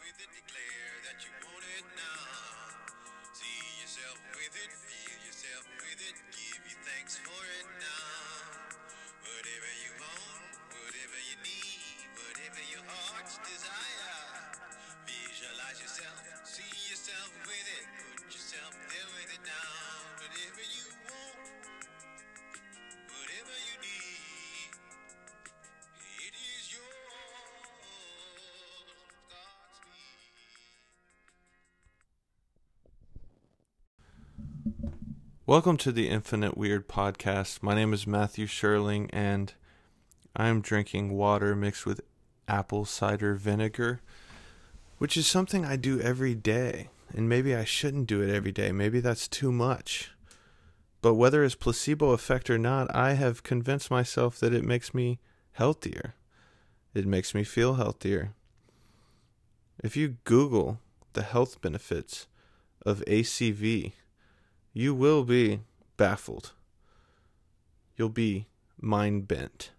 with it, declare that you want it now. See yourself with it, feel yourself with it, give you thanks for it now. Whatever you want, whatever you need, whatever your heart's desire. Visualize yourself, see yourself with it, Welcome to the Infinite Weird Podcast. My name is Matthew Sherling, and I am drinking water mixed with apple cider vinegar, which is something I do every day. And maybe I shouldn't do it every day. Maybe that's too much. But whether it's placebo effect or not, I have convinced myself that it makes me healthier. It makes me feel healthier. If you Google the health benefits of ACV, you will be baffled. You'll be mind bent.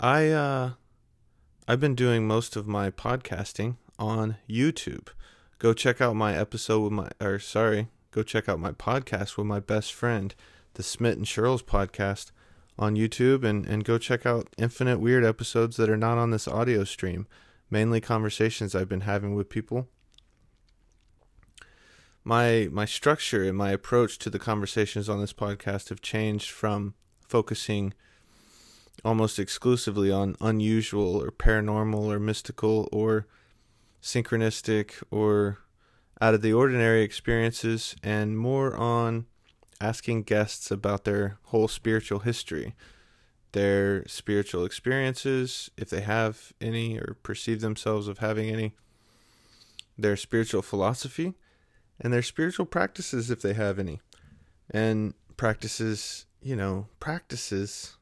I uh I've been doing most of my podcasting on YouTube. Go check out my episode with my or sorry, go check out my podcast with my best friend, the Smith and Sherles podcast on YouTube and, and go check out infinite weird episodes that are not on this audio stream. Mainly conversations I've been having with people my my structure and my approach to the conversations on this podcast have changed from focusing almost exclusively on unusual or paranormal or mystical or synchronistic or out of the ordinary experiences and more on asking guests about their whole spiritual history their spiritual experiences if they have any or perceive themselves of having any their spiritual philosophy and their spiritual practices if they have any. And practices, you know, practices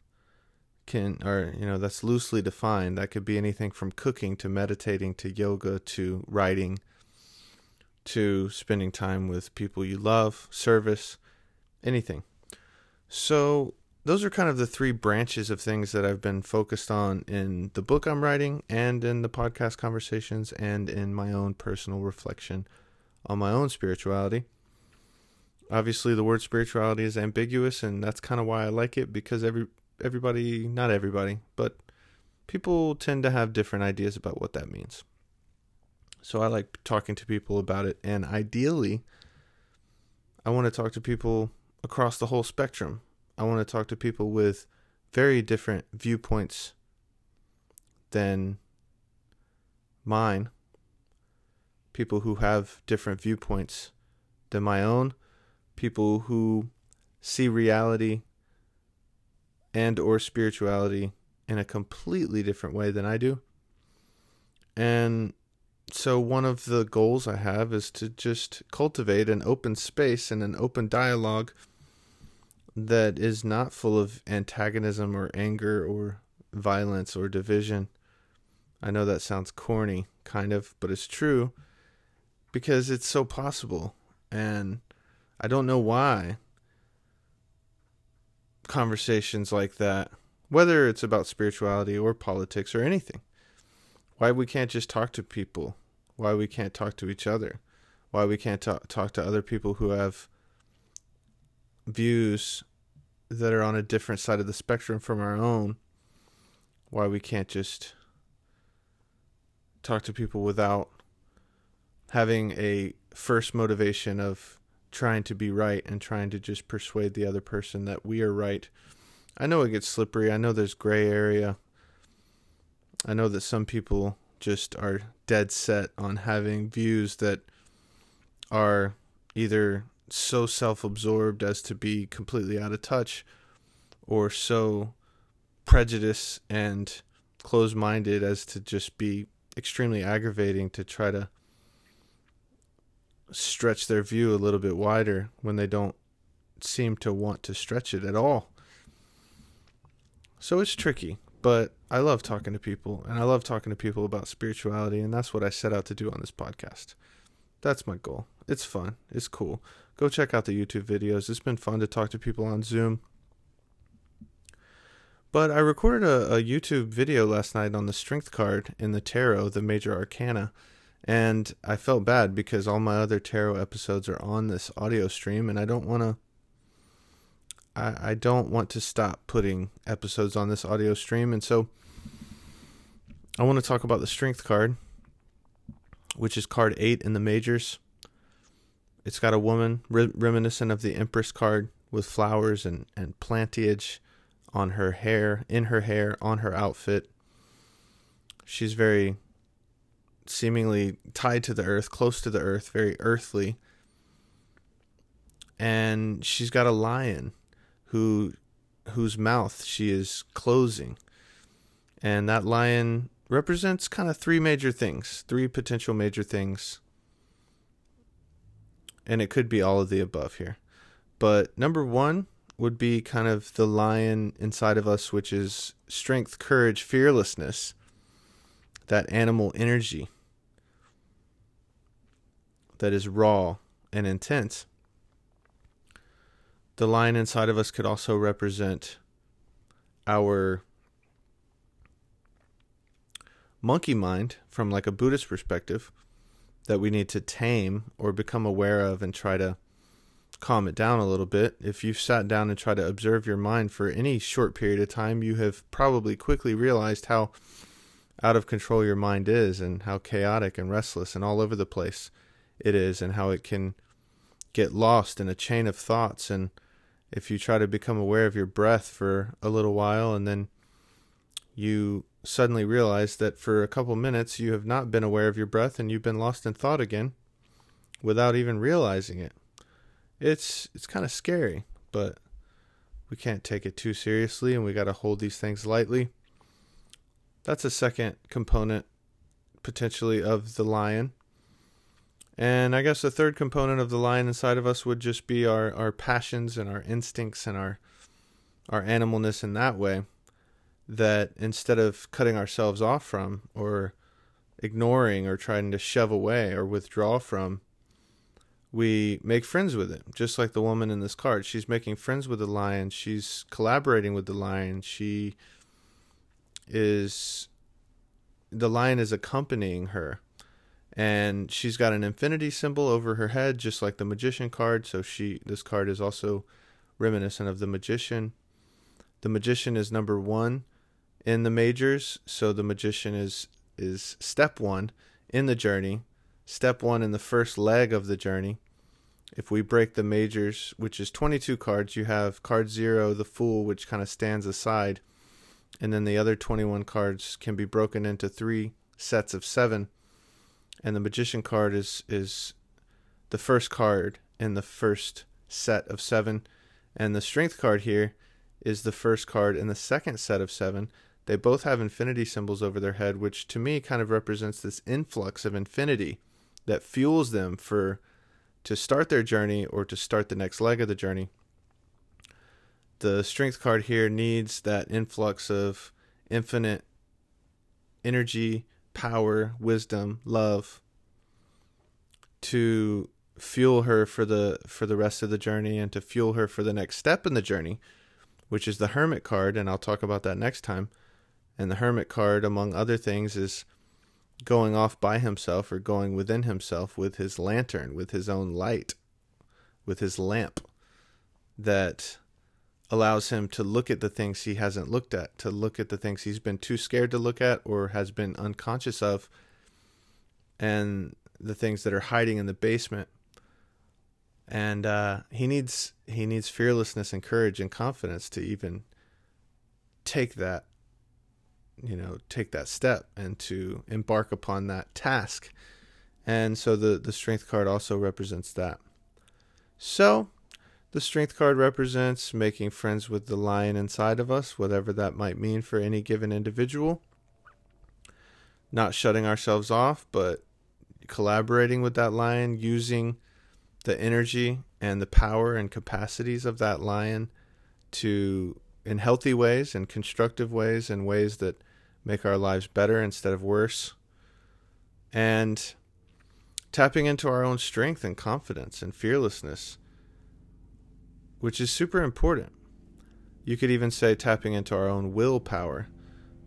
can are, you know, that's loosely defined. That could be anything from cooking to meditating to yoga to writing to spending time with people you love, service, anything. So, those are kind of the three branches of things that I've been focused on in the book I'm writing and in the podcast conversations and in my own personal reflection on my own spirituality. Obviously, the word spirituality is ambiguous, and that's kind of why I like it because every everybody, not everybody, but people tend to have different ideas about what that means. So I like talking to people about it, and ideally, I want to talk to people across the whole spectrum. I want to talk to people with very different viewpoints than mine people who have different viewpoints than my own, people who see reality and or spirituality in a completely different way than I do. And so one of the goals I have is to just cultivate an open space and an open dialogue that is not full of antagonism or anger or violence or division. I know that sounds corny, kind of, but it's true because it's so possible. And I don't know why conversations like that, whether it's about spirituality or politics or anything, why we can't just talk to people, why we can't talk to each other, why we can't talk, talk to other people who have views that are on a different side of the spectrum from our own, why we can't just talk to people without having a first motivation of trying to be right and trying to just persuade the other person that we are right. I know it gets slippery. I know there's gray area. I know that some people just are dead set on having views that are either so self absorbed as to be completely out of touch or so prejudiced and closed minded as to just be extremely aggravating to try to stretch their view a little bit wider when they don't seem to want to stretch it at all. So it's tricky, but I love talking to people and I love talking to people about spirituality, and that's what I set out to do on this podcast. That's my goal. It's fun, it's cool. Go check out the YouTube videos. It's been fun to talk to people on Zoom. But I recorded a, a YouTube video last night on the strength card in the tarot, the major arcana, and I felt bad because all my other tarot episodes are on this audio stream, and I don't want to. I, I don't want to stop putting episodes on this audio stream, and so I want to talk about the strength card, which is card eight in the majors. It's got a woman re- reminiscent of the Empress card with flowers and, and plantage on her hair, in her hair, on her outfit. She's very seemingly tied to the earth, close to the earth, very earthly. And she's got a lion who whose mouth she is closing. And that lion represents kind of three major things, three potential major things. And it could be all of the above here. But number 1 would be kind of the lion inside of us, which is strength, courage, fearlessness, that animal energy that is raw and intense. The lion inside of us could also represent our monkey mind from like a Buddhist perspective that we need to tame or become aware of and try to calm it down a little bit. If you've sat down and tried to observe your mind for any short period of time, you have probably quickly realized how out of control your mind is and how chaotic and restless and all over the place it is and how it can get lost in a chain of thoughts and if you try to become aware of your breath for a little while and then you suddenly realize that for a couple minutes you have not been aware of your breath and you've been lost in thought again without even realizing it it's it's kind of scary, but we can't take it too seriously and we got to hold these things lightly. That's a second component potentially of the lion. And I guess the third component of the lion inside of us would just be our, our passions and our instincts and our our animalness in that way that instead of cutting ourselves off from or ignoring or trying to shove away or withdraw from we make friends with it, just like the woman in this card. She's making friends with the lion. She's collaborating with the lion. She is the lion is accompanying her and she's got an infinity symbol over her head just like the magician card so she this card is also reminiscent of the magician the magician is number 1 in the majors so the magician is is step 1 in the journey step 1 in the first leg of the journey if we break the majors, which is 22 cards, you have card zero, the Fool, which kind of stands aside. And then the other 21 cards can be broken into three sets of seven. And the Magician card is, is the first card in the first set of seven. And the Strength card here is the first card in the second set of seven. They both have infinity symbols over their head, which to me kind of represents this influx of infinity that fuels them for to start their journey or to start the next leg of the journey. The strength card here needs that influx of infinite energy, power, wisdom, love to fuel her for the for the rest of the journey and to fuel her for the next step in the journey, which is the hermit card and I'll talk about that next time. And the hermit card among other things is going off by himself or going within himself with his lantern, with his own light, with his lamp that allows him to look at the things he hasn't looked at, to look at the things he's been too scared to look at or has been unconscious of, and the things that are hiding in the basement. And uh, he needs he needs fearlessness and courage and confidence to even take that you know take that step and to embark upon that task and so the the strength card also represents that so the strength card represents making friends with the lion inside of us whatever that might mean for any given individual. Not shutting ourselves off but collaborating with that lion using the energy and the power and capacities of that lion to in healthy ways and constructive ways and ways that make our lives better instead of worse, and tapping into our own strength and confidence and fearlessness, which is super important. You could even say tapping into our own willpower,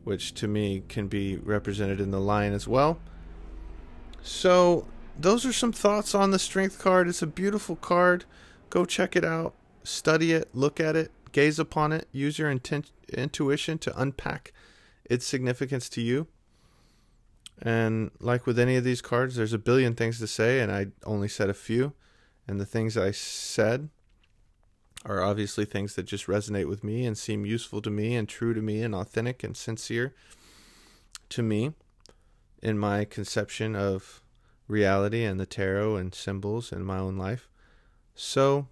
which to me can be represented in the lion as well. So, those are some thoughts on the strength card. It's a beautiful card. Go check it out, study it, look at it, gaze upon it, use your intent, intuition to unpack its significance to you. And like with any of these cards, there's a billion things to say, and I only said a few. And the things I said are obviously things that just resonate with me and seem useful to me and true to me and authentic and sincere to me in my conception of reality and the tarot and symbols in my own life. So,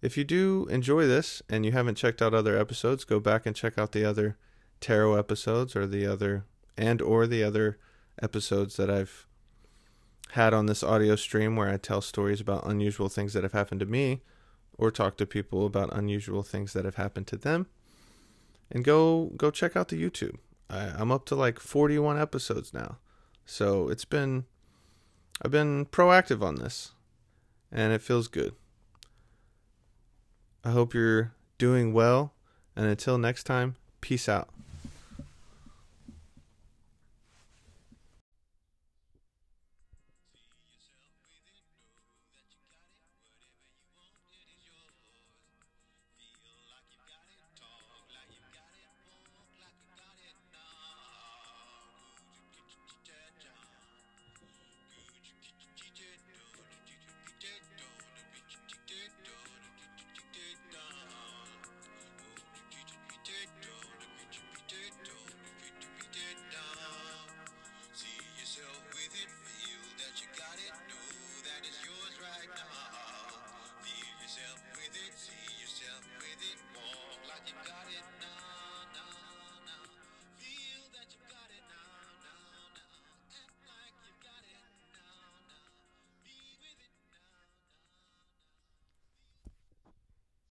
if you do enjoy this and you haven't checked out other episodes, go back and check out the other tarot episodes or the other and or the other episodes that I've had on this audio stream where I tell stories about unusual things that have happened to me or talk to people about unusual things that have happened to them. And go go check out the YouTube. I, I'm up to like 41 episodes now. So it's been I've been proactive on this and it feels good. I hope you're doing well and until next time, peace out.